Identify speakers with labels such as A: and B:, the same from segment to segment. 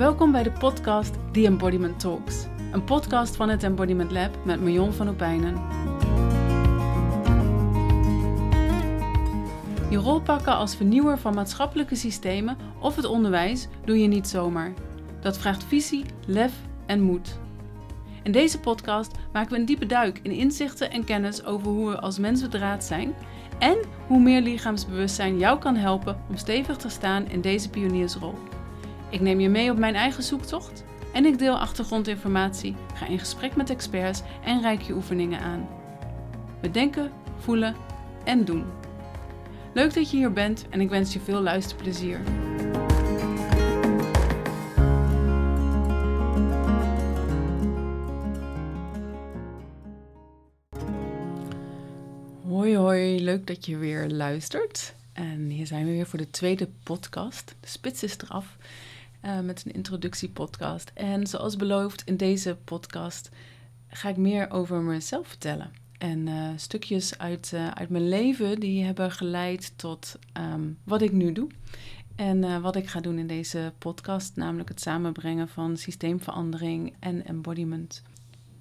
A: Welkom bij de podcast The Embodiment Talks. Een podcast van het Embodiment Lab met Marion van Opijnen. Je rol pakken als vernieuwer van maatschappelijke systemen of het onderwijs doe je niet zomaar. Dat vraagt visie, lef en moed. In deze podcast maken we een diepe duik in inzichten en kennis over hoe we als mens bedraad zijn en hoe meer lichaamsbewustzijn jou kan helpen om stevig te staan in deze pioniersrol. Ik neem je mee op mijn eigen zoektocht en ik deel achtergrondinformatie, ga in gesprek met experts en reik je oefeningen aan. We denken, voelen en doen. Leuk dat je hier bent en ik wens je veel luisterplezier. Hoi hoi, leuk dat je weer luistert. En hier zijn we weer voor de tweede podcast. De spits is eraf. Uh, met een introductiepodcast. En zoals beloofd, in deze podcast ga ik meer over mezelf vertellen. En uh, stukjes uit, uh, uit mijn leven die hebben geleid tot um, wat ik nu doe. En wat ik ga doen in deze podcast, namelijk het samenbrengen van systeemverandering en embodiment.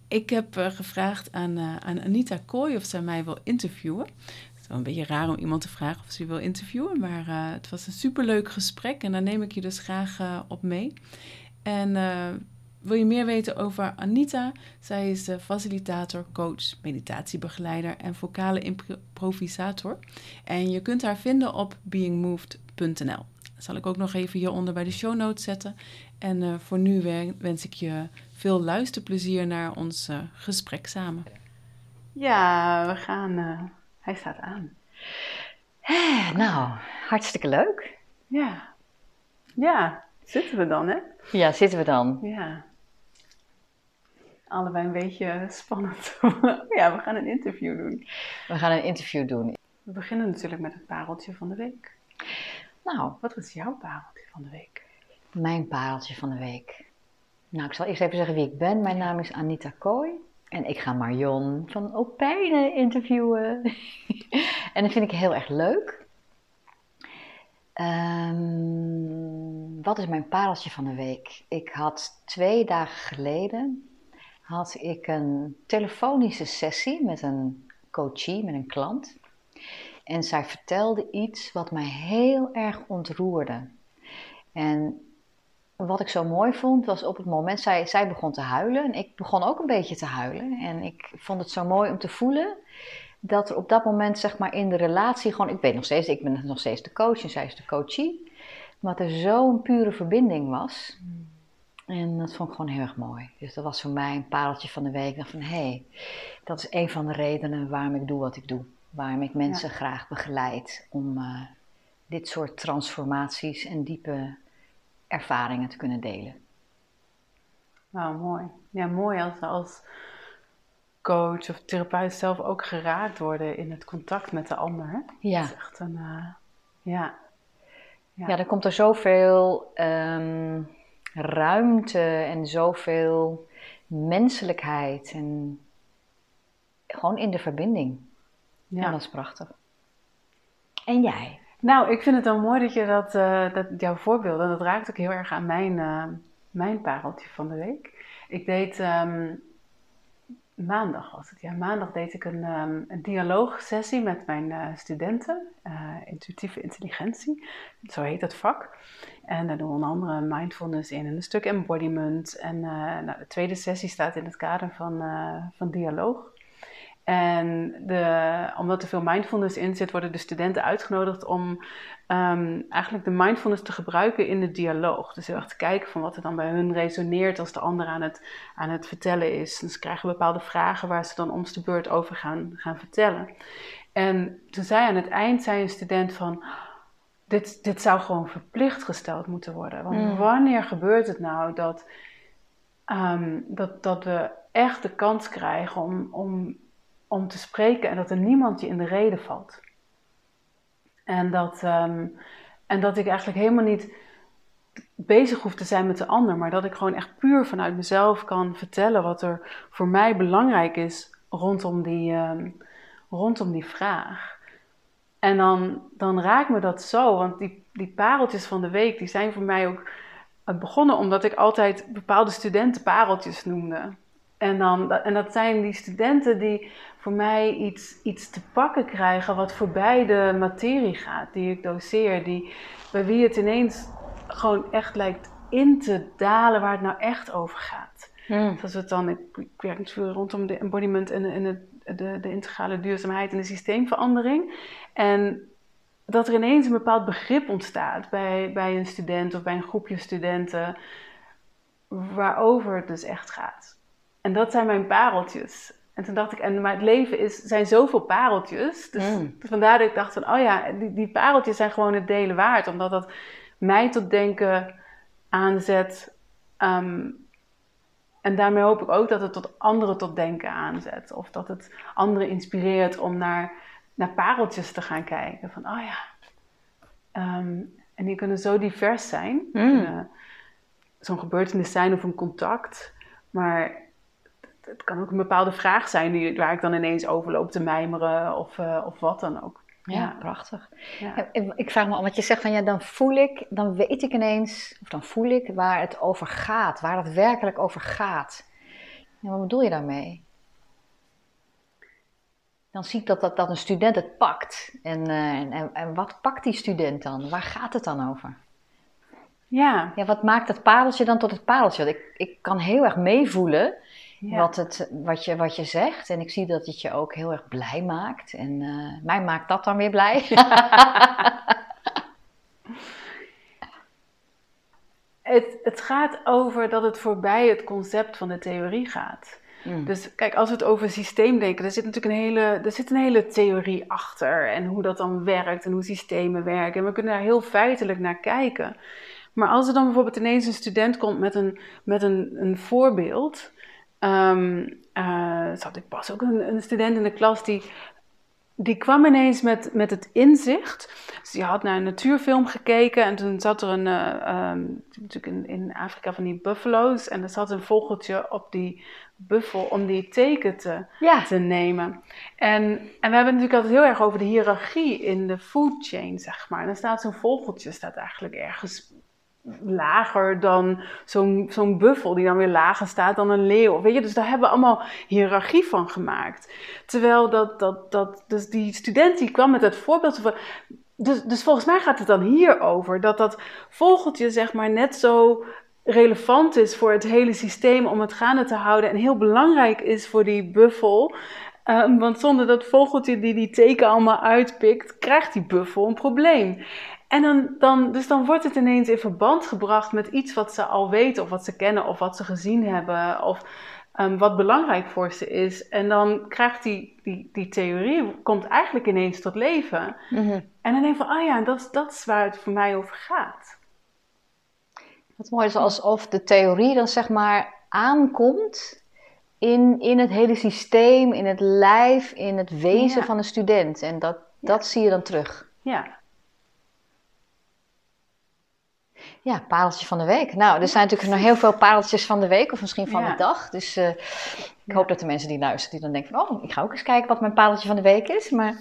A: Ik heb gevraagd aan, aan Anita Kooi of zij mij wil interviewen een beetje raar om iemand te vragen of ze wil interviewen. Maar uh, het was een superleuk gesprek en daar neem ik je dus graag uh, op mee. En uh, wil je meer weten over Anita? Zij is facilitator, coach, meditatiebegeleider en vocale improvisator. En je kunt haar vinden op beingmoved.nl. Zal ik ook nog even hieronder bij de show notes zetten. En voor nu wens ik je veel luisterplezier naar ons gesprek samen. Ja, we gaan hij staat aan.
B: nou, hartstikke leuk.
A: Ja. Ja, zitten we dan, hè?
B: Ja, zitten we dan.
A: Ja. Allebei een beetje spannend. ja, we gaan een interview doen.
B: We gaan een interview doen.
A: We beginnen natuurlijk met het pareltje van de week. Nou, wat is jouw pareltje van de week?
B: Mijn pareltje van de week. Nou, ik zal eerst even zeggen wie ik ben. Mijn naam is Anita Kooi. En ik ga Marion van Opijnen interviewen. en dat vind ik heel erg leuk. Um, wat is mijn pareltje van de week? Ik had twee dagen geleden had ik een telefonische sessie met een coachie, met een klant. En zij vertelde iets wat mij heel erg ontroerde. En wat ik zo mooi vond, was op het moment, zij, zij begon te huilen en ik begon ook een beetje te huilen. En ik vond het zo mooi om te voelen dat er op dat moment, zeg maar, in de relatie gewoon, ik weet nog steeds, ik ben nog steeds de coach en zij is de coachie, maar dat er zo'n pure verbinding was. En dat vond ik gewoon heel erg mooi. Dus dat was voor mij een pareltje van de week. Ik dacht van, hé, hey, dat is een van de redenen waarom ik doe wat ik doe. Waarom ik mensen graag begeleid om uh, dit soort transformaties en diepe ervaringen te kunnen delen.
A: Nou, mooi. Ja, mooi als, als coach of therapeut zelf ook geraakt worden in het contact met de ander. Hè?
B: Ja.
A: Dat is echt een, uh, ja.
B: ja. Ja, dan komt er zoveel um, ruimte en zoveel menselijkheid en gewoon in de verbinding. Ja, ja dat is prachtig. En jij?
A: Nou, ik vind het dan mooi dat je dat, uh, dat jouw voorbeeld, en dat raakt ook heel erg aan mijn, uh, mijn pareltje van de week. Ik deed um, maandag was het, ja, maandag deed ik een, een dialoogsessie met mijn uh, studenten, intuïtieve intelligentie, zo heet het vak. En daar doen we onder andere mindfulness in en een stuk embodiment. En nou, de tweede sessie staat in het kader van, van dialoog. En de, omdat er veel mindfulness in zit, worden de studenten uitgenodigd om um, eigenlijk de mindfulness te gebruiken in de dialoog. Dus heel erg te kijken van wat er dan bij hun resoneert als de ander aan het, aan het vertellen is. Dus ze krijgen bepaalde vragen waar ze dan om de beurt over gaan, gaan vertellen. En toen zei aan het eind, zei een student van... Dit, dit zou gewoon verplicht gesteld moeten worden. Want mm. wanneer gebeurt het nou dat, um, dat, dat we echt de kans krijgen om, om om te spreken en dat er niemand je in de reden valt. En dat, um, en dat ik eigenlijk helemaal niet bezig hoef te zijn met de ander, maar dat ik gewoon echt puur vanuit mezelf kan vertellen wat er voor mij belangrijk is rondom die, um, rondom die vraag. En dan, dan raakt me dat zo, want die, die pareltjes van de week, die zijn voor mij ook begonnen omdat ik altijd bepaalde studenten pareltjes noemde. En, dan, en dat zijn die studenten die voor mij iets, iets te pakken krijgen wat voorbij de materie gaat, die ik doseer, die, bij wie het ineens gewoon echt lijkt in te dalen waar het nou echt over gaat. Hmm. Dus als het dan, ik, ik werk natuurlijk rondom de embodiment en, en het, de, de integrale duurzaamheid en de systeemverandering. En dat er ineens een bepaald begrip ontstaat bij, bij een student of bij een groepje studenten waarover het dus echt gaat. En dat zijn mijn pareltjes. En toen dacht ik, en, maar het leven is, zijn zoveel pareltjes. Dus mm. vandaar dat ik dacht van, oh ja, die, die pareltjes zijn gewoon het delen waard. Omdat dat mij tot denken aanzet. Ehm, en daarmee hoop ik ook dat het tot anderen tot denken aanzet. Of dat het anderen inspireert om naar, naar pareltjes te gaan kijken. Van, oh ja. Ehm, en die kunnen zo divers zijn. Mm. Zo'n gebeurtenis zijn of een contact. Maar het kan ook een bepaalde vraag zijn die, waar ik dan ineens overloop te mijmeren of, uh, of wat dan ook.
B: Ja, prachtig. Ja. Ik vraag me al, wat je zegt van ja, dan voel ik, dan weet ik ineens, of dan voel ik waar het over gaat, waar het werkelijk over gaat. Ja, wat bedoel je daarmee? Dan zie ik dat, dat, dat een student het pakt. En, uh, en, en wat pakt die student dan? Waar gaat het dan over? Ja. ja. Wat maakt het pareltje dan tot het pareltje? Want ik, ik kan heel erg meevoelen wat, het, wat, je, wat je zegt. En ik zie dat het je ook heel erg blij maakt. En uh, mij maakt dat dan weer blij.
A: het, het gaat over dat het voorbij het concept van de theorie gaat. Mm. Dus kijk, als we het over systeemdenken, er zit natuurlijk een hele, er zit een hele theorie achter. En hoe dat dan werkt en hoe systemen werken. En we kunnen daar heel feitelijk naar kijken. Maar als er dan bijvoorbeeld ineens een student komt met een, met een, een voorbeeld um, uh, zat ik pas ook een, een, student in de klas die, die kwam ineens met, met het inzicht. Dus die had naar een natuurfilm gekeken en toen zat er een, uh, um, natuurlijk in, in Afrika van die buffalo's en er zat een vogeltje op die buffel om die teken te, te nemen. En, en we hebben het natuurlijk altijd heel erg over de hiërarchie in de food chain, zeg maar. En dan staat zo'n vogeltje staat eigenlijk ergens lager dan zo'n zo'n buffel, die dan weer lager staat dan een leeuw. Weet je, dus daar hebben we allemaal hiërarchie van gemaakt. Terwijl dat, dat, dat, dus die student die kwam met het voorbeeld van. Dus, dus volgens mij gaat het dan hier over dat dat vogeltje, zeg maar, net zo relevant is voor het hele systeem om het gaande te houden en heel belangrijk is voor die buffel. Um, want zonder dat vogeltje die die teken allemaal uitpikt, krijgt die buffel een probleem. En dan, dan, dus dan wordt het ineens in verband gebracht met iets wat ze al weten, of wat ze kennen, of wat ze gezien hebben, of um, wat belangrijk voor ze is. En dan krijgt die, die, die theorie, komt eigenlijk ineens tot leven. Mhm. En dan denk je van, oh ja, dat, dat is waar het voor mij over gaat.
B: Wat mooi is alsof de theorie dan zeg maar aankomt in, in het hele systeem, in het lijf, in het wezen van een student. En dat, dat zie je dan terug.
A: Ja,
B: Ja, pareltje van de week. Nou, er zijn natuurlijk nog heel veel pareltjes van de week, of misschien van de dag. Dus uh, ik hoop dat de mensen die luisteren, die dan denken van, oh, ik ga ook eens kijken wat mijn pareltje van de week is. Maar, uh,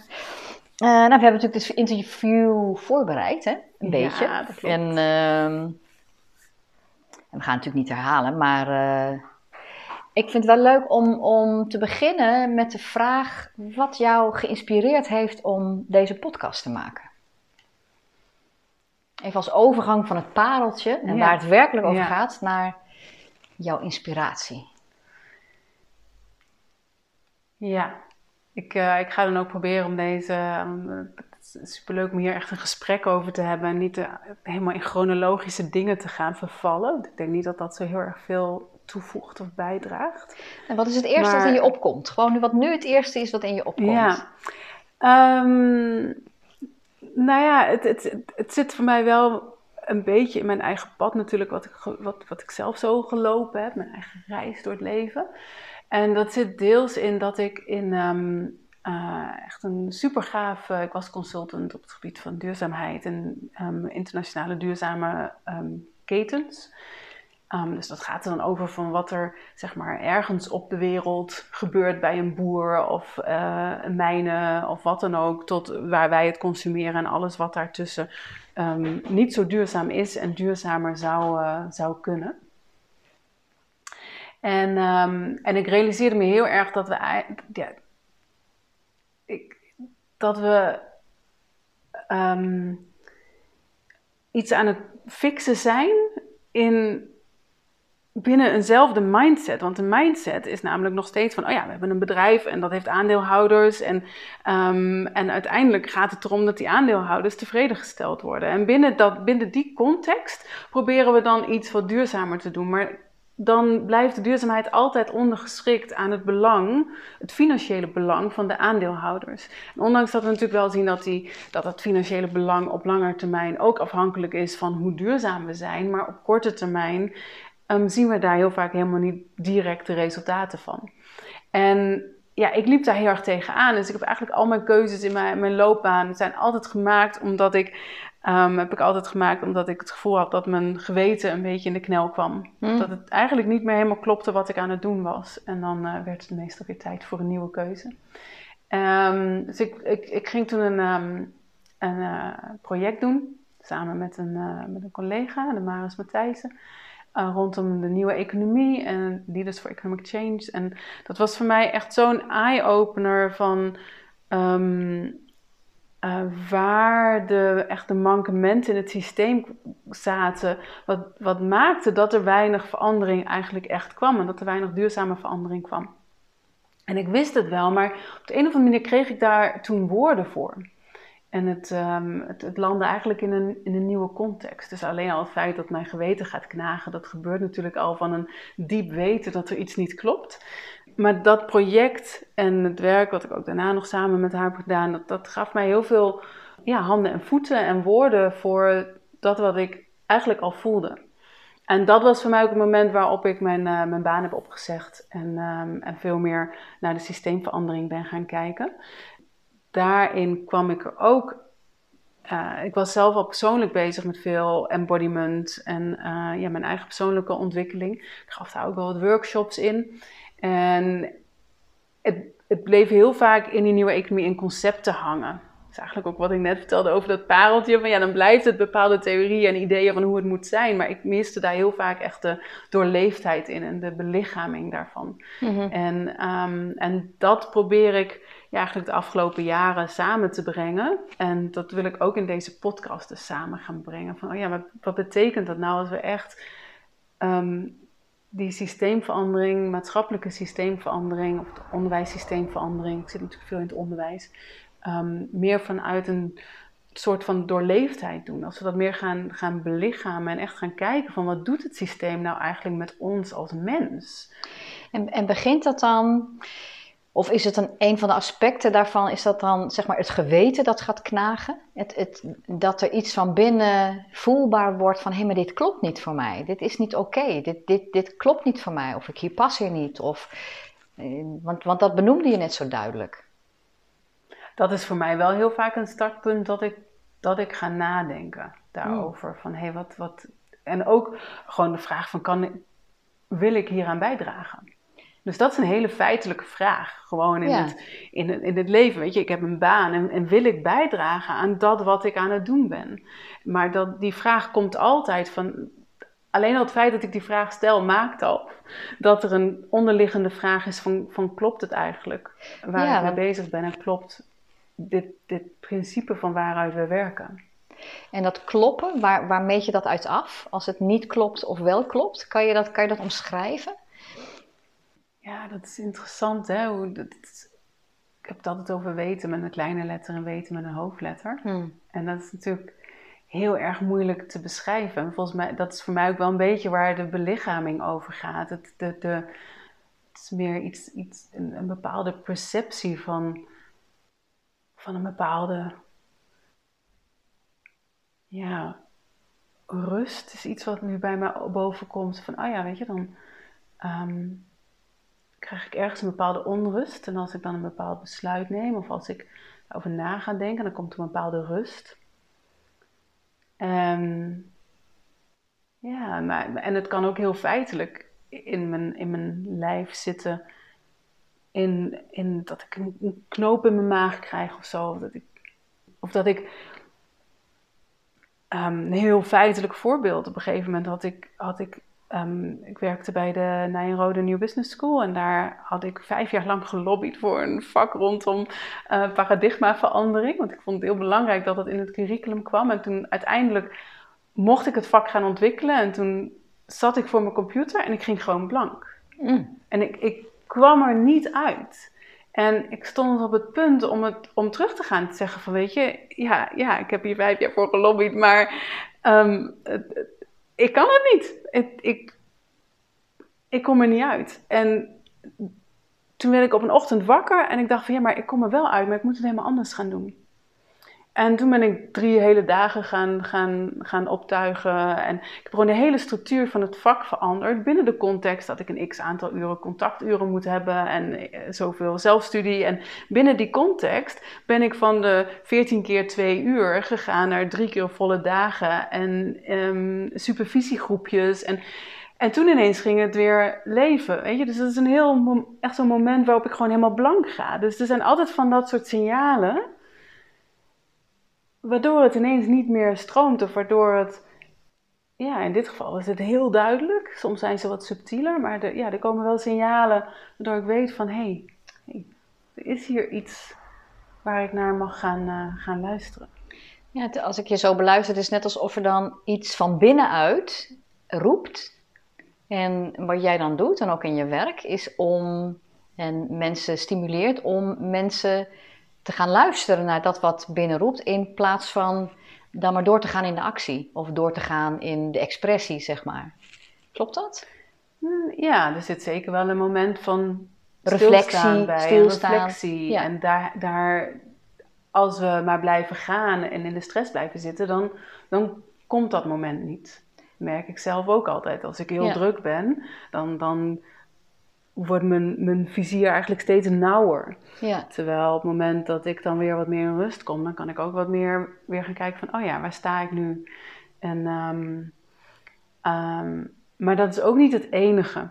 B: nou, we hebben natuurlijk het interview voorbereid, hè? Een beetje. En, uh, en, we gaan het natuurlijk niet herhalen, maar uh, ik vind het wel leuk om, om te beginnen met de vraag wat jou geïnspireerd heeft om deze podcast te maken. Even als overgang van het pareltje en waar het werkelijk over gaat naar jouw inspiratie.
A: Ja, ik, uh, ik ga dan ook proberen om deze. Um, het is superleuk om hier echt een gesprek over te hebben en niet helemaal in chronologische dingen te gaan vervallen. Ik denk niet dat dat zo heel erg veel toevoegt of bijdraagt.
B: En wat is het eerste wat in je opkomt? Gewoon wat nu het eerste is wat in je opkomt.
A: Ja. Um, nou ja, het, het, het zit voor mij wel een beetje in mijn eigen pad natuurlijk, wat ik, wat, wat ik zelf zo gelopen heb, mijn eigen reis door het leven. En dat zit deels in dat ik in ehm, eh, echt een super gaaf, ik was consultant op het gebied van duurzaamheid en um, internationale duurzame um, ketens. Ehm, dus dat gaat er dan over van wat er zeg maar, ergens op de wereld gebeurt bij een boer of uh, een mijne of wat dan ook, tot waar wij het consumeren en alles wat daartussen um, niet zo duurzaam is en duurzamer zou, uh, zou kunnen. En, um, en ik realiseerde me heel erg dat we, ja, ik, dat we iets aan het fixen zijn in binnen eenzelfde mindset. Want een mindset is namelijk nog steeds van, oh ja, we hebben een bedrijf en dat heeft aandeelhouders. En, um, en uiteindelijk gaat het erom dat die aandeelhouders tevreden gesteld worden. En binnen, dat, binnen die context proberen we dan iets wat duurzamer te doen. Maar dan blijft de duurzaamheid altijd ondergeschikt aan het belang, het financiële belang van de aandeelhouders. Ondanks dat we natuurlijk wel zien dat, die, dat het financiële belang op lange termijn ook afhankelijk is van hoe duurzaam we zijn, maar op korte termijn um, zien we daar heel vaak helemaal niet direct de resultaten van. En ja, ik liep daar heel erg tegenaan. Dus ik heb eigenlijk al mijn keuzes in mijn, mijn loopbaan zijn altijd gemaakt omdat ik um, heb ik altijd gemaakt omdat ik het gevoel had dat mijn geweten een beetje in de knel kwam. Hmm. Dat het eigenlijk niet meer helemaal klopte wat ik aan het doen was. En dan uh, werd het meestal weer tijd voor een nieuwe keuze. Um, dus ik, ik, ik, ging toen een, um, een uh, project doen, samen met een, uh, met een collega, de Maris Matthijssen. Uh, rondom de nieuwe economie en Leaders for Economic Change. En dat was voor mij echt zo'n eye-opener van um, uh, waar de echte mankementen in het systeem zaten. Wat, wat maakte dat er weinig verandering eigenlijk echt kwam en dat er weinig duurzame verandering kwam. En ik wist het wel, maar op de een of andere manier kreeg ik daar toen woorden voor. En het, um, het, landde eigenlijk in een, in een nieuwe context. Dus alleen al het feit dat mijn geweten gaat knagen, dat gebeurt natuurlijk al van een diep weten dat er iets niet klopt. Maar dat project en het werk wat ik ook daarna nog samen met haar heb gedaan, dat, dat gaf mij heel veel ja, handen en voeten en woorden voor dat wat ik eigenlijk al voelde. En dat was voor mij ook het moment waarop ik mijn, uh, mijn baan heb opgezegd en, um, en veel meer naar de systeemverandering ben gaan kijken daarin kwam ik er ook. Uh, ik was zelf al persoonlijk bezig met veel embodiment en uh, ja, mijn eigen persoonlijke ontwikkeling. Ik gaf daar ook wel wat workshops in. En het, het bleef heel vaak in die nieuwe economie in concepten hangen. Dat is eigenlijk ook wat ik net vertelde over dat pareltje. Van ja, dan blijft het bepaalde theorieën en ideeën van hoe het moet zijn. Maar ik miste daar heel vaak echt de doorleefdheid in en de belichaming daarvan. Mm -hmm. en, um, en dat probeer ik eigenlijk de afgelopen jaren samen te brengen. En dat wil ik ook in deze podcast dus samen gaan brengen. Van, oh ja, wat, wat betekent dat nou als we echt um, die systeemverandering, maatschappelijke systeemverandering of de onderwijssysteemverandering, ik zit natuurlijk veel in het onderwijs, um, meer vanuit een soort van doorleefdheid doen. Als we dat meer gaan, gaan belichamen en echt gaan kijken van wat doet het systeem nou eigenlijk met ons als mens.
B: En, en begint dat dan of is het een, een van de aspecten daarvan, is dat dan zeg maar het geweten dat gaat knagen? Het, het, dat er iets van binnen voelbaar wordt van hé, hey, maar dit klopt niet voor mij. Dit is niet oké. Dit, dit, dit klopt niet voor mij. Of ik hier pas hier niet. Of, eh, want, want dat benoemde je net zo duidelijk.
A: Dat is voor mij wel heel vaak een startpunt dat ik, dat ik ga nadenken daarover. Hmm. Van hé, hey, wat, wat. En ook gewoon de vraag van kan, wil ik hieraan bijdragen? Dus dat is een hele feitelijke vraag. Gewoon in, het, in, in het leven. Weet je, ik heb een baan en, en, wil ik bijdragen aan dat wat ik aan het doen ben? Maar dat, die vraag komt altijd van. Alleen al het feit dat ik die vraag stel, maakt al dat er een onderliggende vraag is van, van klopt het eigenlijk? Waar ja, ik mee bezig ben en klopt dit, dit principe van waaruit we werken?
B: En dat kloppen, waar, waar meet je dat uit af? Als het niet klopt of wel klopt, kan je dat, kan je dat omschrijven?
A: Ja, dat is interessant. Hè? Hoe, dat, ik heb het altijd over weten met een kleine letter en weten met een hoofdletter. Hmm. En dat is natuurlijk heel erg moeilijk te beschrijven. En volgens mij, dat is voor mij ook wel een beetje waar de belichaming over gaat. Het, de, de, het is meer iets, iets een, een, bepaalde perceptie van, van een bepaalde ja, rust. is iets wat nu bij mij boven komt. Van, oh ja, weet je, dan... Um, krijg ik ergens een bepaalde onrust. En als ik dan een bepaald besluit neem of als ik over na ga denken, dan komt er een bepaalde rust. Ja, Ja, maar, en het kan ook heel feitelijk in mijn, in mijn lijf zitten. In, in dat ik een, knoop in mijn maag krijg of zo. Of dat ik, of dat ik ehm, een heel feitelijk voorbeeld. Op een gegeven moment had ik, had ik Ehm, ik werkte bij de Nijrode New Business School en daar had ik vijf jaar lang gelobbyd voor een vak rondom uh, paradigmaverandering. Want ik vond het heel belangrijk dat het in het curriculum kwam. En toen uiteindelijk mocht ik het vak gaan ontwikkelen en toen zat ik voor mijn computer en ik ging gewoon blank. Mm. En ik, ik kwam er niet uit. En ik stond op het punt om, het, om terug te gaan. Te zeggen van, weet je, ja, ja ik heb hier vijf jaar voor gelobbyd, maar um, ik kan het niet. Ik, ik, kom er niet uit. En toen werd ik op een ochtend wakker en ik dacht van ja, maar ik kom er wel uit, maar ik moet het helemaal anders gaan doen. En toen ben ik drie hele dagen gaan, gaan, gaan optuigen. En ik heb gewoon de hele structuur van het vak veranderd. Binnen de context dat ik een x aantal uren contacturen moet hebben en eh, zoveel zelfstudie. En binnen die context ben ik van de 14 keer 2 uur gegaan naar drie keer volle dagen en um, supervisiegroepjes. En, en toen ineens ging het weer leven. Weet je? Dus dat is een heel, echt zo'n moment waarop ik gewoon helemaal blank ga. Dus er zijn altijd van dat soort signalen waardoor het ineens niet meer stroomt of waardoor het, ja, in dit geval is het heel duidelijk. Soms zijn ze wat subtieler, maar er, ja, er komen wel signalen waardoor ik weet van, hé, hey, er is hier iets waar ik naar mag gaan, uh, gaan luisteren.
B: Ja, als ik je zo beluister, het is net alsof er dan iets van binnenuit roept. En wat jij dan doet, en ook in je werk, is om en mensen stimuleert om mensen te gaan luisteren naar dat wat binnenroept, in plaats van dan maar door te gaan in de actie of door te gaan in de expressie, zeg maar. Klopt dat?
A: Mm, ja, er zit zeker wel een moment van
B: reflectie,
A: bij,
B: stilstaan.
A: reflectie. Ja. En daar, daar, als we maar blijven gaan en in de stress blijven zitten, dan, dan komt dat moment niet. merk ik zelf ook altijd. Als ik heel druk ben, dan, dan wordt mijn, mijn vizier eigenlijk steeds nauwer. Ja. Terwijl op het moment dat ik dan weer wat meer in rust kom, dan kan ik ook wat meer weer gaan kijken van, oh ja, waar sta ik nu? En, ehm, ehm, maar dat is ook niet het enige.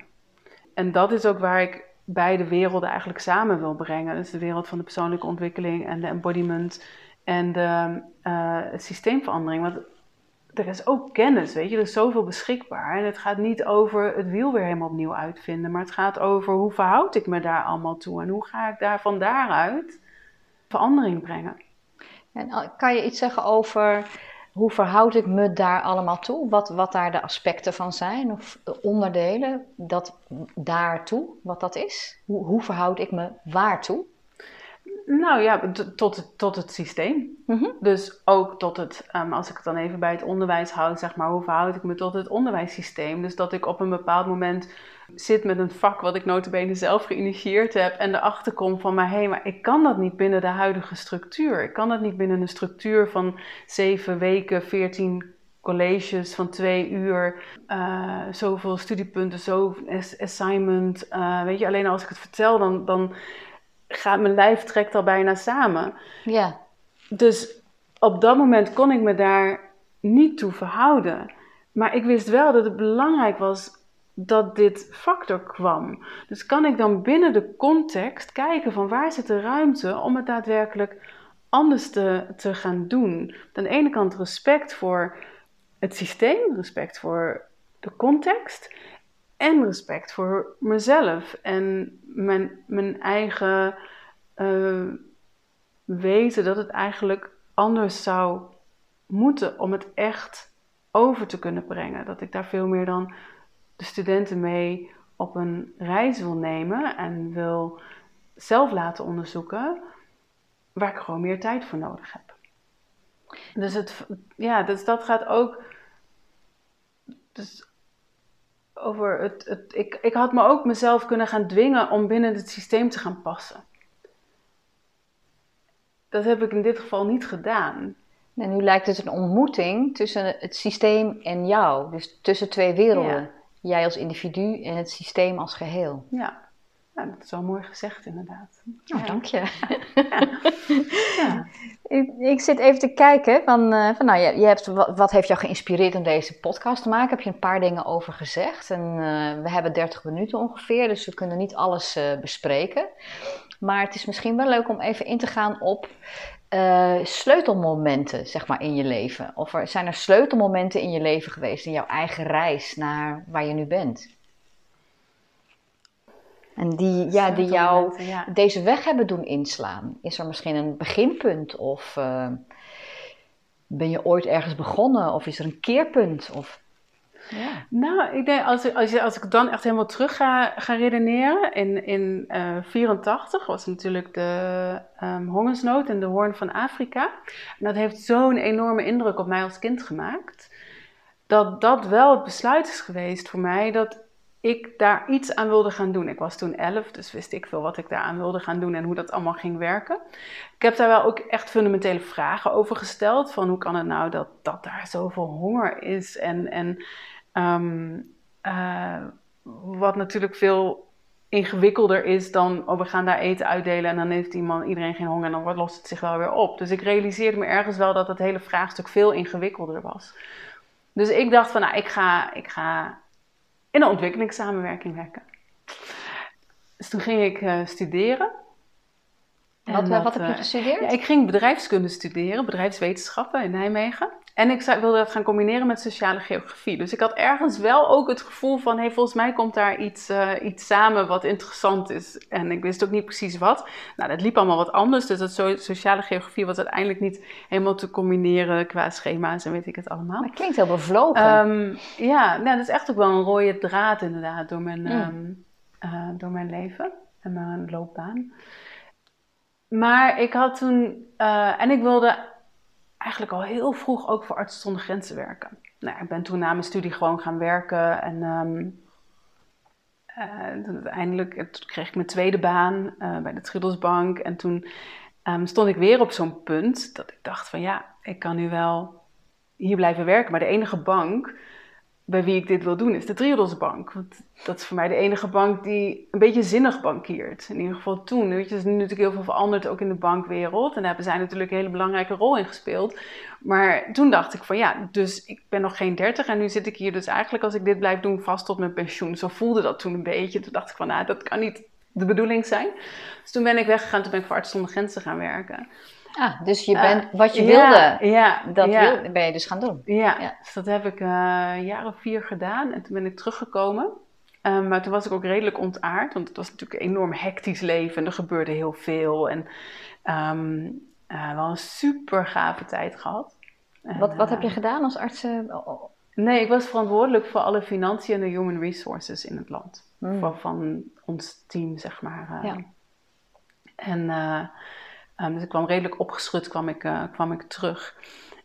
A: En dat is ook waar ik beide werelden eigenlijk samen wil brengen. Dus de wereld van de persoonlijke ontwikkeling en de embodiment en de uh, systeemverandering. Want er is ook kennis, weet je, er is zoveel beschikbaar. En het gaat niet over het wiel weer helemaal opnieuw uitvinden, maar het gaat over hoe verhoud ik me daar allemaal toe en hoe ga ik daar van daaruit verandering brengen.
B: En eh, kan je iets zeggen over hoe verhoud ik me daar allemaal toe? Wat, wat daar de aspecten van zijn of onderdelen dat daartoe, wat dat is? Hoe, hoe verhoud ik me waartoe?
A: Nou ja, tot, het, tot het systeem. Mhm. Dus ook tot het, um, als ik het dan even bij het onderwijs houd, zeg maar, hoe verhoud ik me tot het onderwijssysteem? Dus dat ik op een bepaald moment zit met een vak wat ik notabene zelf geïnitieerd heb en erachter kom van, maar hé, hey, maar ik kan dat niet binnen de huidige structuur. Ik kan dat niet binnen een structuur van zeven weken, veertien colleges van twee uur, uh, zoveel studiepunten, zoveel assignment. Uh, weet je, alleen als ik het vertel, dan, dan gaat mijn lijf trekt al bijna samen. Ja. Dus op dat moment kon ik me daar niet toe verhouden. Maar ik wist wel dat het belangrijk was dat dit factor kwam. Dus kan ik dan binnen de context kijken van waar zit de ruimte om het daadwerkelijk anders te, te gaan doen. Aan de ene kant respect voor het systeem, respect voor de context en respect voor mezelf en mijn, mijn eigen uh, weten dat het eigenlijk anders zou moeten om het echt over te kunnen brengen. Dat ik daar veel meer dan de studenten mee op een reis wil nemen en wil zelf laten onderzoeken waar ik gewoon meer tijd voor nodig heb. Dus, het, ja, dus dat gaat ook. Dus over het, het, ik, ik had me ook mezelf kunnen gaan dwingen om binnen het systeem te gaan passen. Dat heb ik in dit geval niet gedaan.
B: En nu lijkt het een ontmoeting tussen het systeem en jou. Dus tussen twee werelden. Jij als individu en het systeem als geheel.
A: Ja. Nou, dat is wel mooi gezegd, inderdaad.
B: Nou, dank je. Ja. ik, ik, zit even te kijken van, uh, van nou, je, je hebt, wat, wat, heeft jou geïnspireerd om deze podcast te maken? Heb je een paar dingen over gezegd? En uh, we hebben 30 minuten ongeveer, dus we kunnen niet alles uh, bespreken. Maar het is misschien wel leuk om even in te gaan op sleutelmomenten, zeg maar, in je leven. Of er, zijn er sleutelmomenten in je leven geweest, in jouw eigen reis naar waar je nu bent? En die, ja, die jou deze weg hebben doen inslaan. Is er misschien een beginpunt? Of uh, ben je ooit ergens begonnen? Of is er een keerpunt? Of,
A: ja. Nou, ik denk als, als, als ik dan echt helemaal terug ga, ga redeneren. In 1984 uh, was natuurlijk de um, hongersnood in de Hoorn van Afrika. En dat heeft zo'n enorme indruk op mij als kind gemaakt. Dat dat wel het besluit is geweest voor mij dat ik daar iets aan wilde gaan doen. Ik was toen elf, dus wist ik veel wat ik daar aan wilde gaan doen en hoe dat allemaal ging werken. Ik heb daar wel ook echt fundamentele vragen over gesteld. Van hoe kan het nou dat, dat daar zoveel honger is? En, en um, uh, wat natuurlijk veel ingewikkelder is dan, oh we gaan daar eten uitdelen en dan heeft iemand, iedereen geen honger en dan lost het zich wel weer op. Dus ik realiseerde me ergens wel dat het hele vraagstuk veel ingewikkelder was. Dus ik dacht van, nou, ik ga, ik ga in de ontwikkelingssamenwerking werken. Dus toen ging ik uh, studeren.
B: Wat, wat, heb je eh, gestudeerd?
A: Ja, ik ging bedrijfskunde studeren, bedrijfswetenschappen in Nijmegen. En ik wilde dat gaan combineren met sociale geografie. Dus ik had ergens wel ook het gevoel van: hey, volgens mij komt daar iets, uh, iets samen wat interessant is. En ik wist ook niet precies wat. Nou, dat liep allemaal wat anders. Dus dat sociale geografie was uiteindelijk niet helemaal te combineren qua schema's en weet ik het allemaal.
B: Maar het klinkt heel bevlogen.
A: Um, ja, nou, dat is echt ook wel een rode draad inderdaad door mijn, um, uh, door mijn leven en mijn loopbaan. Maar ik had toen, uh, en ik wilde eigenlijk al heel vroeg ook voor Artsen zonder Grenzen werken. Nou, ik ben toen na mijn studie gewoon gaan werken en um, uiteindelijk toen kreeg ik mijn tweede baan uh, bij de Trudelsbank. En toen um, stond ik weer op zo'n punt dat ik dacht van ja, ik kan nu wel hier blijven werken, maar de enige bank bij wie ik dit wil doen is de Triodosbank. Want dat is voor mij de enige bank die een beetje zinnig bankiert. In ieder geval toen. Weet er is nu natuurlijk heel veel veranderd, ook in de bankwereld. En daar hebben zij natuurlijk een hele belangrijke rol in gespeeld. Maar toen dacht ik van ja, dus ik ben nog geen dertig en nu zit ik hier dus eigenlijk als ik dit blijf doen vast tot mijn pensioen. Zo voelde dat toen een beetje. Toen dacht ik van nou, dat kan niet de bedoeling zijn. Dus toen ben ik weggegaan, toen ben ik voor Arts zonder Grenzen gaan werken.
B: Ah, dus je bent, uh, wat je wilde, ja, dat ja. Wil, ben je dus gaan doen.
A: Ja, dus dat heb ik uh, een jaar of vier gedaan en toen ben ik teruggekomen. Um, maar toen was ik ook redelijk ontaard, want het was natuurlijk een enorm hectisch leven en er gebeurde heel veel. En um, uh, wel een super gave tijd gehad.
B: wat, wat heb je gedaan als arts?
A: Nee, ik was verantwoordelijk voor alle financiën en de human resources in het land. Hmm. Van, van ons team, zeg maar. Ja. En Um, dus ik kwam redelijk opgeschud kwam ik, uh, kwam ik terug.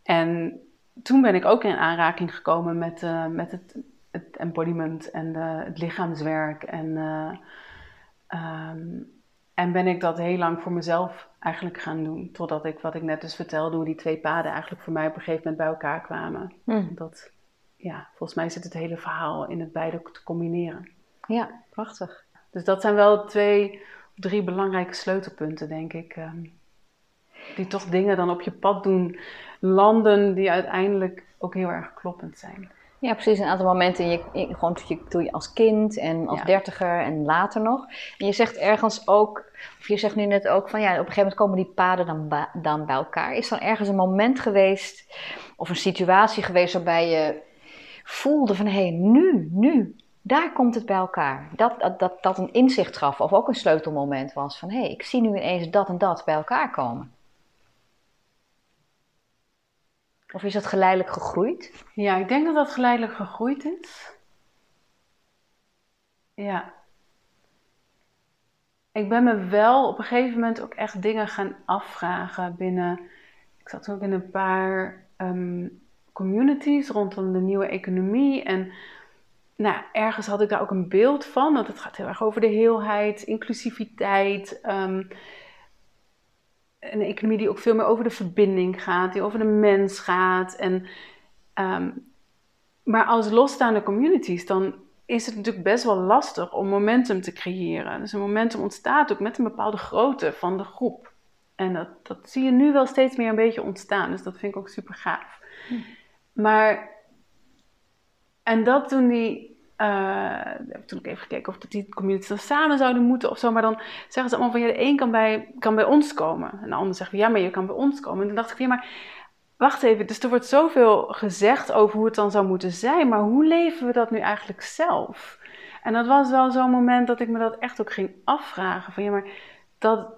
A: En toen ben ik ook in aanraking gekomen met, uh, met het, het, embodiment en de, het lichaamswerk. En, uh, um, en ben ik dat heel lang voor mezelf eigenlijk gaan doen. Totdat ik, wat ik net dus vertelde, hoe die twee paden eigenlijk voor mij op een gegeven moment bij elkaar kwamen. Hmm. Dat, ja, volgens mij zit het hele verhaal in het beide te combineren.
B: Ja, prachtig.
A: Dus dat zijn wel twee, drie belangrijke sleutelpunten, denk ik. Um, die toch dingen dan op je pad doen landen die uiteindelijk ook heel erg kloppend zijn.
B: Ja, precies. Een aantal momenten, je, gewoon doe je als kind en als dertiger en later nog. En je zegt ergens ook, of je zegt nu net ook van ja, op een gegeven moment komen die paden dan, dan bij elkaar. Is dan ergens een moment geweest of een situatie geweest waarbij je voelde van hé, hey, nu, nu, daar komt het bij elkaar. Dat, dat, dat, dat een inzicht gaf of ook een sleutelmoment was van hé, hey, ik zie nu ineens dat en dat bij elkaar komen. Of is dat geleidelijk gegroeid?
A: Ja, ik denk dat dat geleidelijk gegroeid is. Ja. Ik ben me wel op een gegeven moment ook echt dingen gaan afvragen binnen. Ik zat ook in een paar um, communities rondom de nieuwe economie. En nou, ergens had ik daar ook een beeld van. Want het gaat heel erg over de heelheid, inclusiviteit. Um, een economie die ook veel meer over de verbinding gaat, die over de mens gaat. En, um, maar als losstaande communities, dan is het natuurlijk best wel lastig om momentum te creëren. Dus een momentum ontstaat ook met een bepaalde grootte van de groep. En dat, dat zie je nu wel steeds meer een beetje ontstaan. Dus dat vind ik ook super gaaf. Hm. Maar, en dat toen die heb toen ik even gekeken of die communities dan samen zouden moeten of zo. Maar dan zeggen ze allemaal van ja, de een kan bij, kan bij ons komen. En de ander zegt ja, maar je kan bij ons komen. En dan dacht ik van ja, maar wacht even. Dus er wordt zoveel gezegd over hoe het dan zou moeten zijn. Maar hoe leven we dat nu eigenlijk zelf? En dat was wel zo'n moment dat ik me dat echt ook ging afvragen. Van ja, maar dat,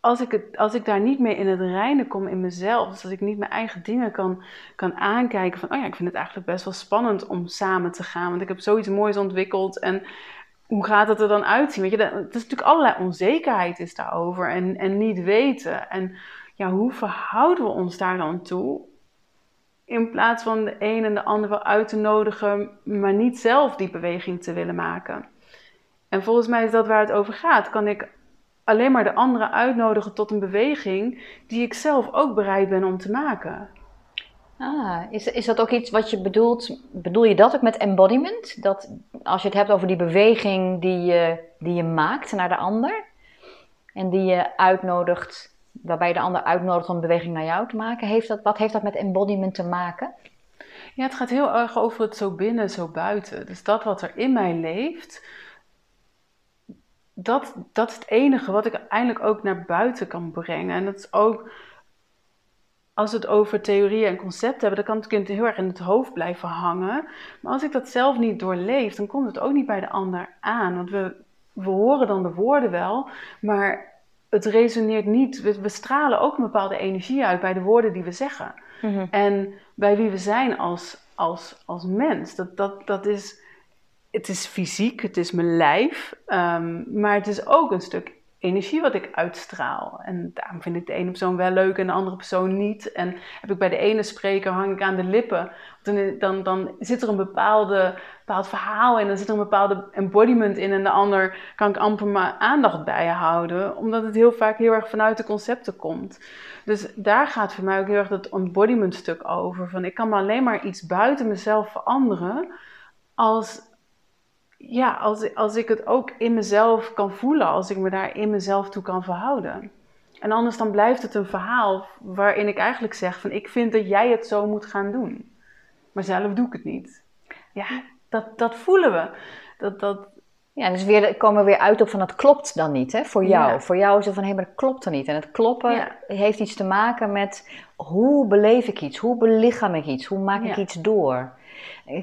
A: als ik, het, als ik daar niet mee in het reinen kom in mezelf, dus als ik niet mijn eigen dingen kan, kan aankijken van, oh ja, ik vind het eigenlijk best wel spannend om samen te gaan, want ik heb zoiets moois ontwikkeld en hoe gaat het er dan uitzien? Weet je, dat, is natuurlijk allerlei onzekerheid is daarover en, en niet weten. En ja, hoe verhouden we ons daar dan toe? In plaats van de een en de ander wel uit te nodigen, maar niet zelf die beweging te willen maken. En volgens mij is dat waar het over gaat. Kan ik alleen maar de anderen uitnodigen tot een beweging die ik zelf ook bereid ben om te maken.
B: Ah, is, is dat ook iets wat je bedoelt? Bedoel je dat ook met embodiment? Dat als je het hebt over die beweging die je, die je maakt naar de ander en die je uitnodigt, waarbij je de ander uitnodigt om een beweging naar jou te maken, heeft dat, wat heeft dat met embodiment te maken?
A: Ja, het gaat heel erg over het zo binnen, zo buiten. Dus dat wat er in mij leeft, dat, dat is het enige wat ik uiteindelijk ook naar buiten kan brengen. En dat is ook, als we het over theorieën en concepten hebben, dan kan het kind heel erg in het hoofd blijven hangen. Maar als ik dat zelf niet doorleef, dan komt het ook niet bij de ander aan. Want we, we horen dan de woorden wel, maar het resoneert niet. We, we stralen ook een bepaalde energie uit bij de woorden die we zeggen. Mhm. En bij wie we zijn als, als, als mens. Dat, dat, dat is het is fysiek, het is mijn lijf, ehm, maar het is ook een stuk energie wat ik uitstraal. En daarom vind ik de ene persoon wel leuk en de andere persoon niet. En heb ik bij de ene spreker, hang ik aan de lippen. Dan, dan, dan zit er een bepaalde, bepaald verhaal in, dan zit er een bepaalde embodiment in. En de ander kan ik amper mijn aandacht bij houden, omdat het heel vaak heel erg vanuit de concepten komt. Dus daar gaat voor mij ook heel erg dat embodiment stuk over. Van ik kan maar alleen maar iets buiten mezelf veranderen als ja, als, als ik het ook in mezelf kan voelen, als ik me daar in mezelf toe kan verhouden. En anders dan blijft het een verhaal waarin ik eigenlijk zeg van ik vind dat jij het zo moet gaan doen. Maar zelf doe ik het niet. Ja, dat, dat voelen we. Dat, dat...
B: Ja, dus weer, komen we weer uit op van het klopt dan niet hè, voor jou. Voor jou is het van hé, maar dat klopt er niet. En het kloppen heeft iets te maken met hoe beleef ik iets, hoe belichaam ik iets, hoe maak ik iets door.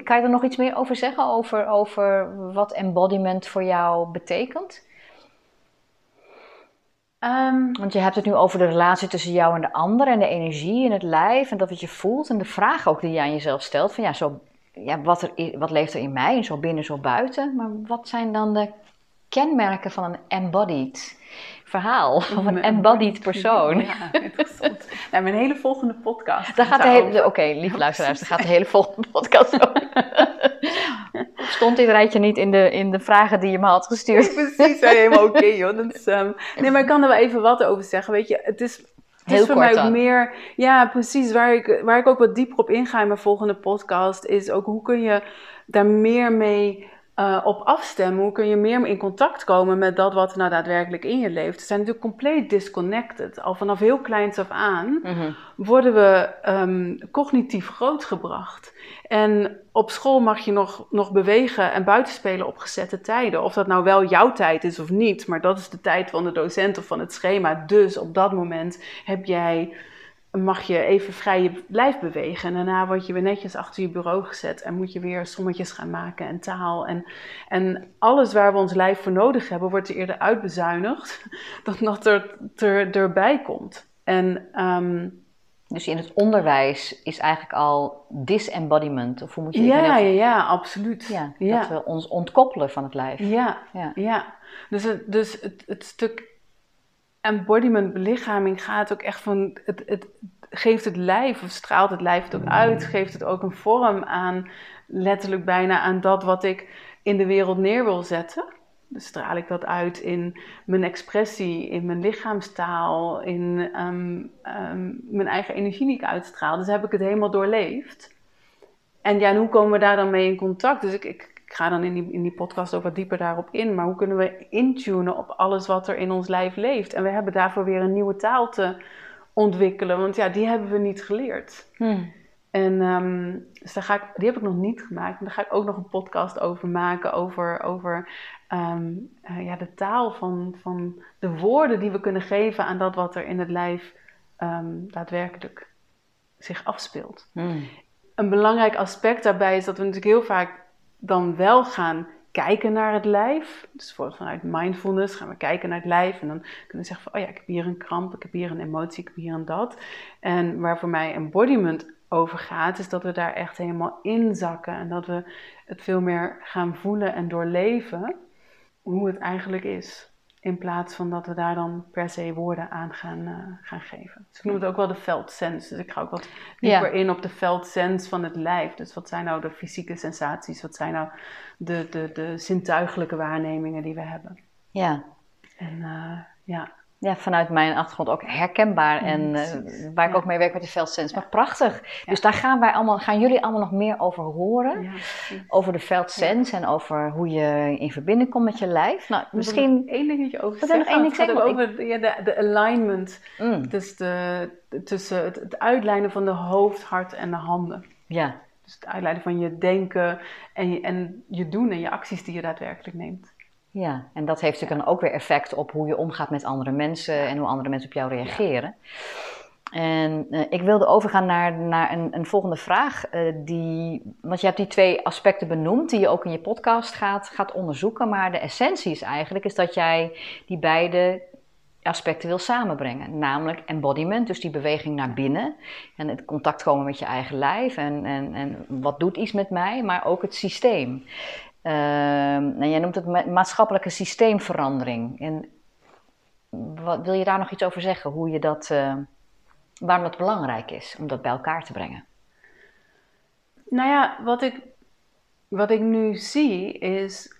B: Kan je er nog iets meer over zeggen, over, over wat embodiment voor jou betekent? Ehm, Want je hebt het nu over de relatie tussen jou en de ander en de energie in het lijf en dat wat je voelt en de vraag ook die je aan jezelf stelt van ja, zo, ja wat, er, wat leeft er in mij, zo binnen, zo buiten. Maar wat zijn dan de kenmerken van een embodied verhaal van een embodied persoon. Ja,
A: interessant. Nou, mijn hele volgende podcast.
B: Daar gaat de hele, Oké, lieve luisteraars, daar gaat de hele volgende podcast over. Stond dit rijtje niet in de, in de vragen die je me had gestuurd?
A: Precies, helemaal oké joh. um, nee, maar ik kan er wel even wat over zeggen. Weet je, het is... Het is voor mij ook meer, ja, precies. Waar ik, waar ik ook wat dieper op inga in mijn volgende podcast, is ook hoe kun je daar meer mee uh, op afstemmen. Hoe kun je meer in contact komen met dat wat nou daadwerkelijk in je leeft? Ze zijn natuurlijk compleet disconnected. Al vanaf heel kleins af aan mhm. worden we um, cognitief grootgebracht. En op school mag je nog, nog bewegen en buitenspelen op gezette tijden. Of dat nou wel jouw tijd is of niet, maar dat is de tijd van de docent of van het schema. Dus op dat moment heb jij mag je even vrij je lijf bewegen. En daarna word je weer netjes achter je bureau gezet en moet je weer sommetjes gaan maken en taal. En, en alles waar we ons lijf voor nodig hebben, wordt er eerder uitbezuinigd dan dat er, er erbij komt. En, ehm,
B: dus in het onderwijs is eigenlijk al disembodiment, of hoe moet je
A: ja, ja, ja, absoluut.
B: Ja, ja, Dat we ons ontkoppelen van het lijf.
A: Ja, ja. ja. Dus, het, dus het, het stuk embodiment, belichaming, gaat ook echt van het, het geeft het lijf, of straalt het lijf het ook uit, geeft het ook een vorm aan, letterlijk bijna aan dat wat ik in de wereld neer wil zetten. Dus straal ik dat uit in mijn expressie, in mijn lichaamstaal, in ehm, ehm, mijn eigen energie die ik uitstraal. Dus heb ik het helemaal doorleefd. En ja, hoe komen we daar dan mee in contact? Dus ik, ik ga dan in die, in die podcast ook wat dieper daarop in. Maar hoe kunnen we intunen op alles wat er in ons lijf leeft? En we hebben daarvoor weer een nieuwe taal te ontwikkelen. Want ja, die hebben we niet geleerd.
B: Hmm.
A: En ehm, dus daar ga ik, die heb ik nog niet gemaakt. En daar ga ik ook nog een podcast over maken. Over, over ehm, eh, ja, de taal van, van de woorden die we kunnen geven aan dat wat er in het lijf ehm, daadwerkelijk zich afspeelt.
B: Hmm.
A: Een belangrijk aspect daarbij is dat we natuurlijk heel vaak dan wel gaan kijken naar het lijf. Dus vanuit mindfulness gaan we kijken naar het lijf. En dan kunnen we zeggen van, oh ja, ik heb hier een kramp, ik heb hier een emotie, ik heb hier een dat. En waar voor mij embodiment over gaat, is dat we daar echt helemaal inzakken. En dat we het veel meer gaan voelen en doorleven hoe het eigenlijk is. In plaats van dat we daar dan per se woorden aan gaan, eh, gaan geven. Dus ik noem het ook wel de veldsens. Dus ik ga ook wat dieper in op de veldsens van het lijf. Dus wat zijn nou de fysieke sensaties? Wat zijn nou de, de, de zintuigelijke waarnemingen die we hebben?
B: Ja.
A: En uh, ja,
B: ja, vanuit mijn achtergrond ook herkenbaar. En uh, waar ik ook mee werk met de veldsens. Maar prachtig. Dus daar gaan, wij allemaal, gaan jullie allemaal nog meer over horen. over de veldsens en over hoe je in verbinding komt met je lijf. Nou, misschien...
A: één dingetje over zeggen. Nog één ding zeggen. Over ja, de, de alignment. Mm. Dus de, tussen het, het uitlijnen van de hoofd, hart en de handen.
B: Ja.
A: Dus het uitleiden van je denken en je, en je doen en je acties die je daadwerkelijk neemt.
B: Ja, en dat heeft natuurlijk dan ook weer effect op hoe je omgaat met andere mensen en hoe andere mensen op jou reageren. En uh, ik wilde overgaan naar, naar een, een volgende vraag. Uh, die, want je hebt die twee aspecten benoemd die je ook in je podcast gaat, gaat onderzoeken. Maar de essentie is eigenlijk is dat jij die beide aspecten wil samenbrengen. Namelijk embodiment, dus die beweging naar binnen. En het contact komen met je eigen lijf. En, en, en wat doet iets met mij, maar ook het systeem. Uh, jij noemt het maatschappelijke systeemverandering. En wat, wil je daar nog iets over zeggen? Hoe je dat, uh, waarom het belangrijk is om dat bij elkaar te brengen?
A: Nou ja, wat ik, wat ik nu zie is.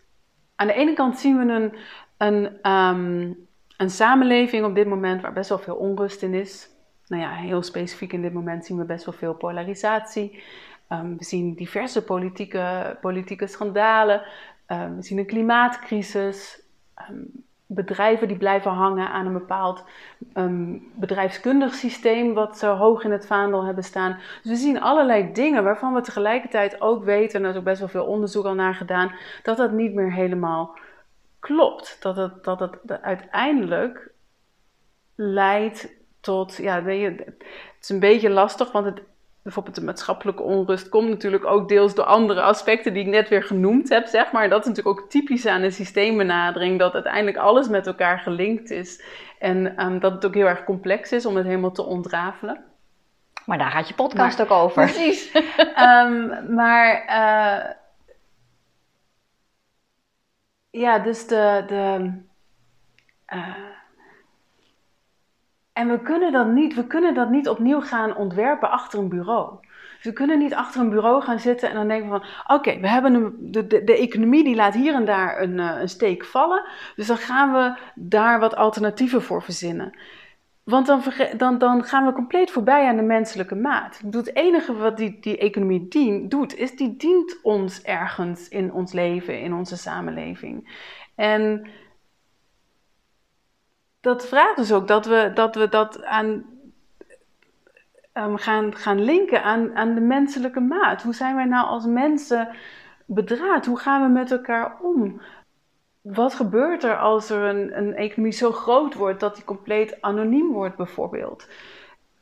A: Aan de ene kant zien we een, een, um, een samenleving op dit moment waar best wel veel onrust in is. Nou ja, heel specifiek in dit moment zien we best wel veel polarisatie. Um, we zien diverse politieke, politieke schandalen. Um, we zien een klimaatcrisis. Um, bedrijven die blijven hangen aan een bepaald bedrijfskundig systeem wat zo hoog in het vaandel hebben staan. Dus we zien allerlei dingen waarvan we tegelijkertijd ook weten, en er is ook best wel veel onderzoek al naar gedaan, dat dat niet meer helemaal klopt. Dat het, dat het uiteindelijk leidt tot, ja, het is een beetje lastig, want het bijvoorbeeld de maatschappelijke onrust komt natuurlijk ook deels door andere aspecten die ik net weer genoemd heb, zeg maar. Dat is natuurlijk ook typisch aan een systeembenadering, dat uiteindelijk alles met elkaar gelinkt is. En um, dat het ook heel erg complex is om het helemaal te ontrafelen.
B: Maar daar gaat je podcast ook over.
A: Precies. um, maar uh, ja, dus de. de uh, en we kunnen dat niet, we kunnen dat niet opnieuw gaan ontwerpen achter een bureau. We kunnen niet achter een bureau gaan zitten en dan denken van... oké, we hebben een, de, de, economie die laat hier en daar een, uh, een steek vallen. Dus dan gaan we daar wat alternatieven voor verzinnen. Want dan, dan, dan gaan we compleet voorbij aan de menselijke maat. Het enige wat die, die economie dient, doet, is die dient ons ergens in ons leven, in onze samenleving. En dat vraagt dus ook dat we dat, we dat aan, um, gaan, gaan linken aan, aan de menselijke maat. Hoe zijn wij nou als mensen bedraad? Hoe gaan we met elkaar om? Wat gebeurt er als er een, een economie zo groot wordt dat die compleet anoniem wordt, bijvoorbeeld?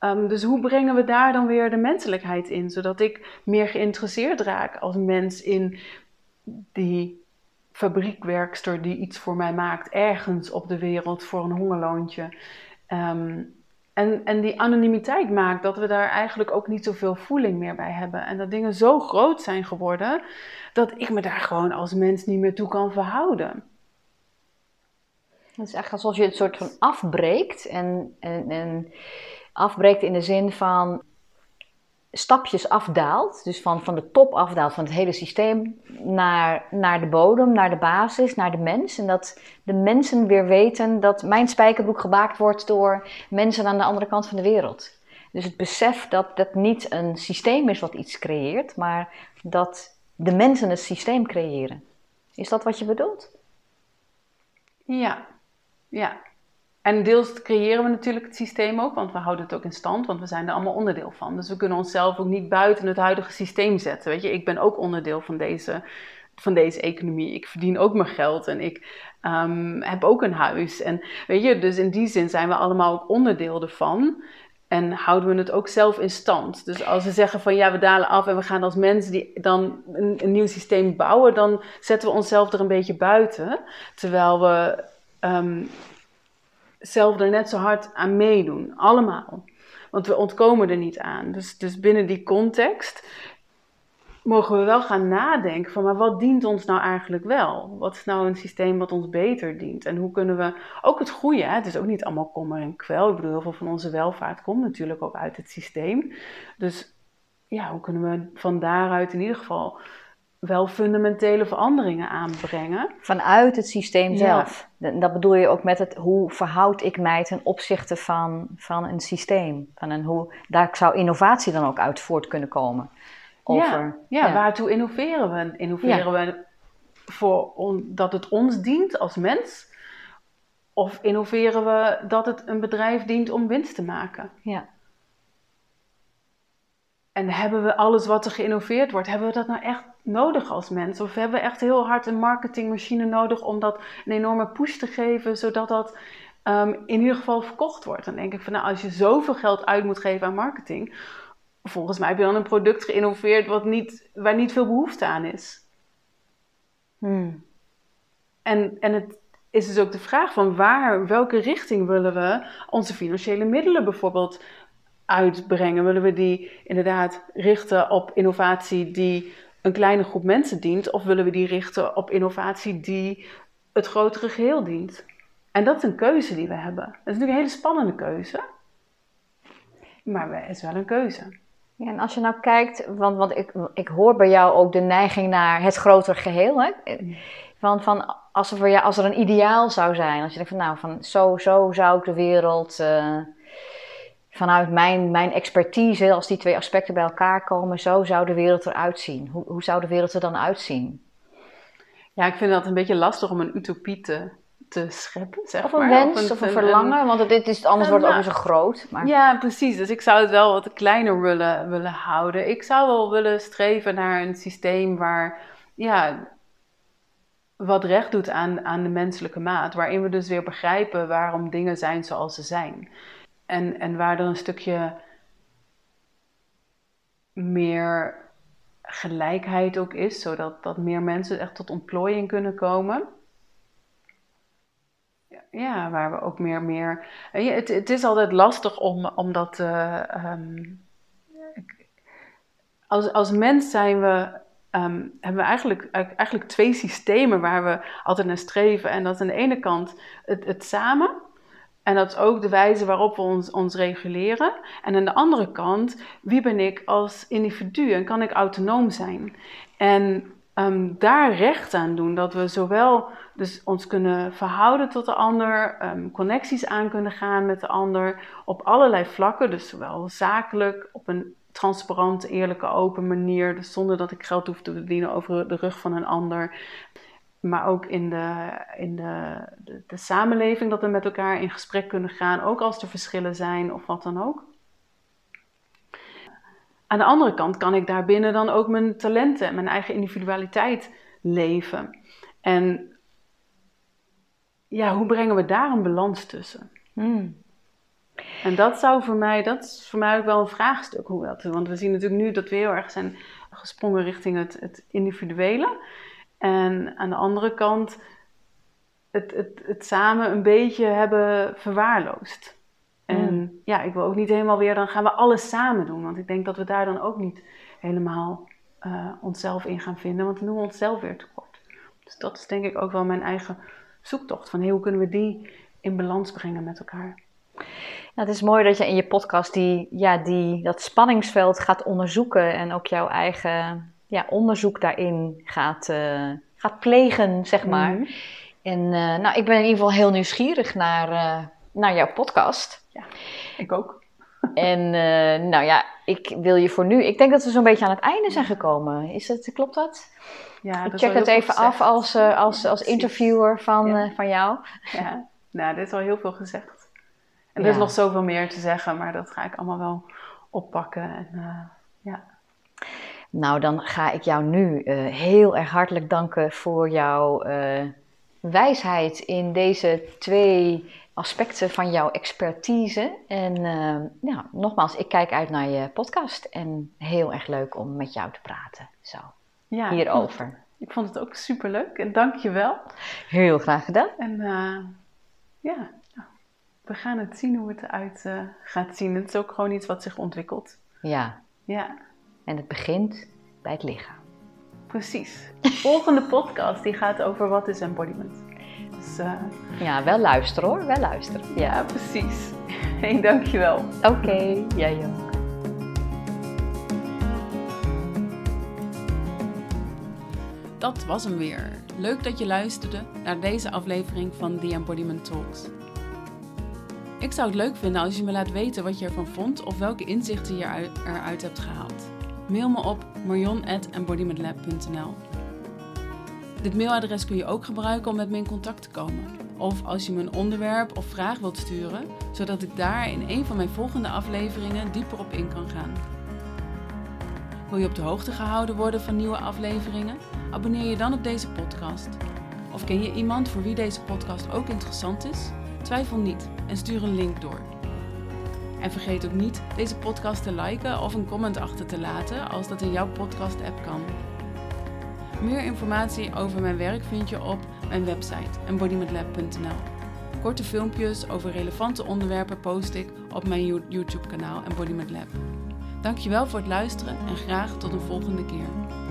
A: Um, dus hoe brengen we daar dan weer de menselijkheid in, zodat ik meer geïnteresseerd raak als mens in die fabriekwerkster die iets voor mij maakt, ergens op de wereld voor een hongerloontje. Um, en, en die anonimiteit maakt dat we daar eigenlijk ook niet zoveel voeling meer bij hebben. En dat dingen zo groot zijn geworden dat ik me daar gewoon als mens niet meer toe kan verhouden.
B: Het is echt alsof je het soort van afbreekt. En, en, en afbreekt in de zin van stapjes afdaalt, dus van, van de top afdaalt van het hele systeem naar, naar de bodem, naar de basis, naar de mens. En dat de mensen weer weten dat mijn spijkerbroek gemaakt wordt door mensen aan de andere kant van de wereld. Dus het besef dat dat niet een systeem is wat iets creëert, maar dat de mensen het systeem creëren. Is dat wat je bedoelt?
A: Ja, ja. En deels creëren we natuurlijk het systeem ook, want we houden het ook in stand, want we zijn er allemaal onderdeel van. Dus we kunnen onszelf ook niet buiten het huidige systeem zetten. Weet je, ik ben ook onderdeel van deze, van deze economie. Ik verdien ook mijn geld en ik um, heb ook een huis. En weet je, dus in die zin zijn we allemaal ook onderdeel ervan. En houden we het ook zelf in stand. Dus als we zeggen van ja, we dalen af en we gaan als mensen die dan een, nieuw systeem bouwen, dan zetten we onszelf er een beetje buiten. Terwijl we um, zelf er net zo hard aan meedoen. Allemaal. Want we ontkomen er niet aan. Dus, dus binnen die context mogen we wel gaan nadenken van, maar wat dient ons nou eigenlijk wel? Wat is nou een systeem wat ons beter dient? En hoe kunnen we, ook het goede, hè? het is ook niet allemaal kommer en kwel. Ik bedoel, heel veel van onze welvaart komt natuurlijk ook uit het systeem. Dus ja, hoe kunnen we van daaruit in ieder geval wel fundamentele veranderingen aanbrengen.
B: Vanuit het systeem zelf. Dat bedoel je ook met het hoe verhoud ik mij ten opzichte van, van een systeem. Van een hoe, daar zou innovatie dan ook uit voort kunnen komen.
A: Over, ja, ja, waartoe innoveren we? Innoveren we voor dat het ons dient als mens? Of innoveren we dat het een bedrijf dient om winst te maken?
B: Ja.
A: En hebben we alles wat er geïnnoveerd wordt, hebben we dat nou echt nodig als mens? Of hebben we echt heel hard een marketingmachine nodig om dat een enorme push te geven, zodat dat um, in ieder geval verkocht wordt? Dan denk ik van nou, als je zoveel geld uit moet geven aan marketing, volgens mij heb je dan een product geïnnoveerd wat niet, waar niet veel behoefte aan is. Hmm. En, en het is dus ook de vraag van waar, welke richting willen we onze financiële middelen bijvoorbeeld uitbrengen? Willen we die inderdaad richten op innovatie die een kleine groep mensen dient, of willen we die richten op innovatie die het grotere geheel dient? En dat is een keuze die we hebben. Dat is natuurlijk een hele spannende keuze, maar het is wel een keuze.
B: Ja, en als je nou kijkt, want, want ik, ik hoor bij jou ook de neiging naar het grotere geheel. Hè? Want van, als, er voor jou, als er een ideaal zou zijn, als je denkt van nou, van zo, zo zou ik de wereld uh, vanuit mijn, mijn expertise, als die twee aspecten bij elkaar komen, zo zou de wereld eruit zien. Hoe, hoe zou de wereld er dan uitzien?
A: Ja, ik vind dat een beetje lastig om een utopie te, te scheppen, zeg
B: of een wens of een, verlangen, want dit is, anders wordt het ook niet zo groot.
A: Maar... Ja, precies. Dus ik zou het wel wat kleiner willen, willen houden. Ik zou wel willen streven naar een systeem waar, ja, wat recht doet aan, aan de menselijke maat. Waarin we dus weer begrijpen waarom dingen zijn zoals ze zijn. En, en waar er een stukje meer gelijkheid ook is, zodat dat meer mensen echt tot ontplooiing kunnen komen. Ja, waar we ook meer, meer. Het, het is altijd lastig om, om dat. Uh, als, als mens zijn we um, hebben we eigenlijk, eigenlijk twee systemen waar we altijd naar streven. En dat is aan de ene kant het, het samen. En dat is ook de wijze waarop we ons, reguleren. En aan de andere kant, wie ben ik als individu en kan ik autonoom zijn? En um, daar recht aan doen. Dat we zowel dus ons kunnen verhouden tot de ander, um, connecties aan kunnen gaan met de ander op allerlei vlakken. Dus zowel zakelijk, op een transparante, eerlijke, open manier. Dus zonder dat ik geld hoef te verdienen over de rug van een ander. Maar ook in, de, in de, de, de samenleving, dat we met elkaar in gesprek kunnen gaan, ook als er verschillen zijn of wat dan ook. Aan de andere kant kan ik daarbinnen dan ook mijn talenten en mijn eigen individualiteit leven. En ja, hoe brengen we daar een balans tussen? Hmm. En dat zou voor mij, dat is voor mij ook wel een vraagstuk hoe dat. Want we zien natuurlijk nu dat we heel erg zijn gesprongen richting het, het individuele. En aan de andere kant het, het, het samen een beetje hebben verwaarloosd. En mm. ja, ik wil ook niet helemaal weer, dan gaan we alles samen doen. Want ik denk dat we daar dan ook niet helemaal uh, onszelf in gaan vinden. Want dan doen we onszelf weer tekort. Dus dat is denk ik ook wel mijn eigen zoektocht. Van hoe kunnen we die in balans brengen met elkaar.
B: Nou, het is mooi dat je in je podcast die, ja, die, dat spanningsveld gaat onderzoeken. En ook jouw eigen ja, onderzoek daarin gaat, uh, gaat plegen, zeg maar. Mm. En uh, nou, ik ben in ieder geval heel nieuwsgierig naar, naar jouw podcast.
A: Ja, ik ook.
B: En nou ja, ik wil je voor nu. Ik denk dat we zo'n beetje aan het einde zijn gekomen. Is het, klopt dat? Ja, ik check het even af als, als, als interviewer van, ja. van jou.
A: Ja, nou, dit is al heel veel gezegd. En er is nog zoveel meer te zeggen, maar dat ga ik allemaal wel oppakken. En.
B: Nou, dan ga ik jou nu heel erg hartelijk danken voor jouw wijsheid in deze twee aspecten van jouw expertise. En uh, ja, nogmaals, ik kijk uit naar je podcast en heel erg leuk om met jou te praten. Zo, ja, hierover.
A: Ik vond, het, ik vond het ook super leuk en dank je wel.
B: Heel graag gedaan.
A: En ja, we gaan het zien hoe het eruit gaat zien. Het is ook gewoon iets wat zich ontwikkelt.
B: Ja. Ja. En het begint bij het lichaam.
A: Precies. De volgende podcast die gaat over wat is embodiment.
B: Dus, uh... Ja, wel luisteren hoor, wel luisteren.
A: Ja, precies. Hey, dankjewel.
B: Oké, okay, jij ook.
A: Dat was hem weer. Leuk dat je luisterde naar deze aflevering van The Embodiment Talks. Ik zou het leuk vinden als je me laat weten wat je ervan vond of welke inzichten je eruit hebt gehaald. Mail me op marion.embodimentlab.nl Dit mailadres kun je ook gebruiken om met me in contact te komen. Of als je me een onderwerp of vraag wilt sturen, zodat ik daar in een van mijn volgende afleveringen dieper op in kan gaan. Wil je op de hoogte gehouden worden van nieuwe afleveringen? Abonneer je dan op deze podcast. Of ken je iemand voor wie deze podcast ook interessant is? Twijfel niet en stuur een link door. En vergeet ook niet deze podcast te liken of een comment achter te laten als dat in jouw podcast-app kan. Meer informatie over mijn werk vind je op mijn website embodimentlab.nl. Korte filmpjes over relevante onderwerpen post ik op mijn YouTube-kanaal Embodiment Lab. Dankjewel voor het luisteren en graag tot een volgende keer.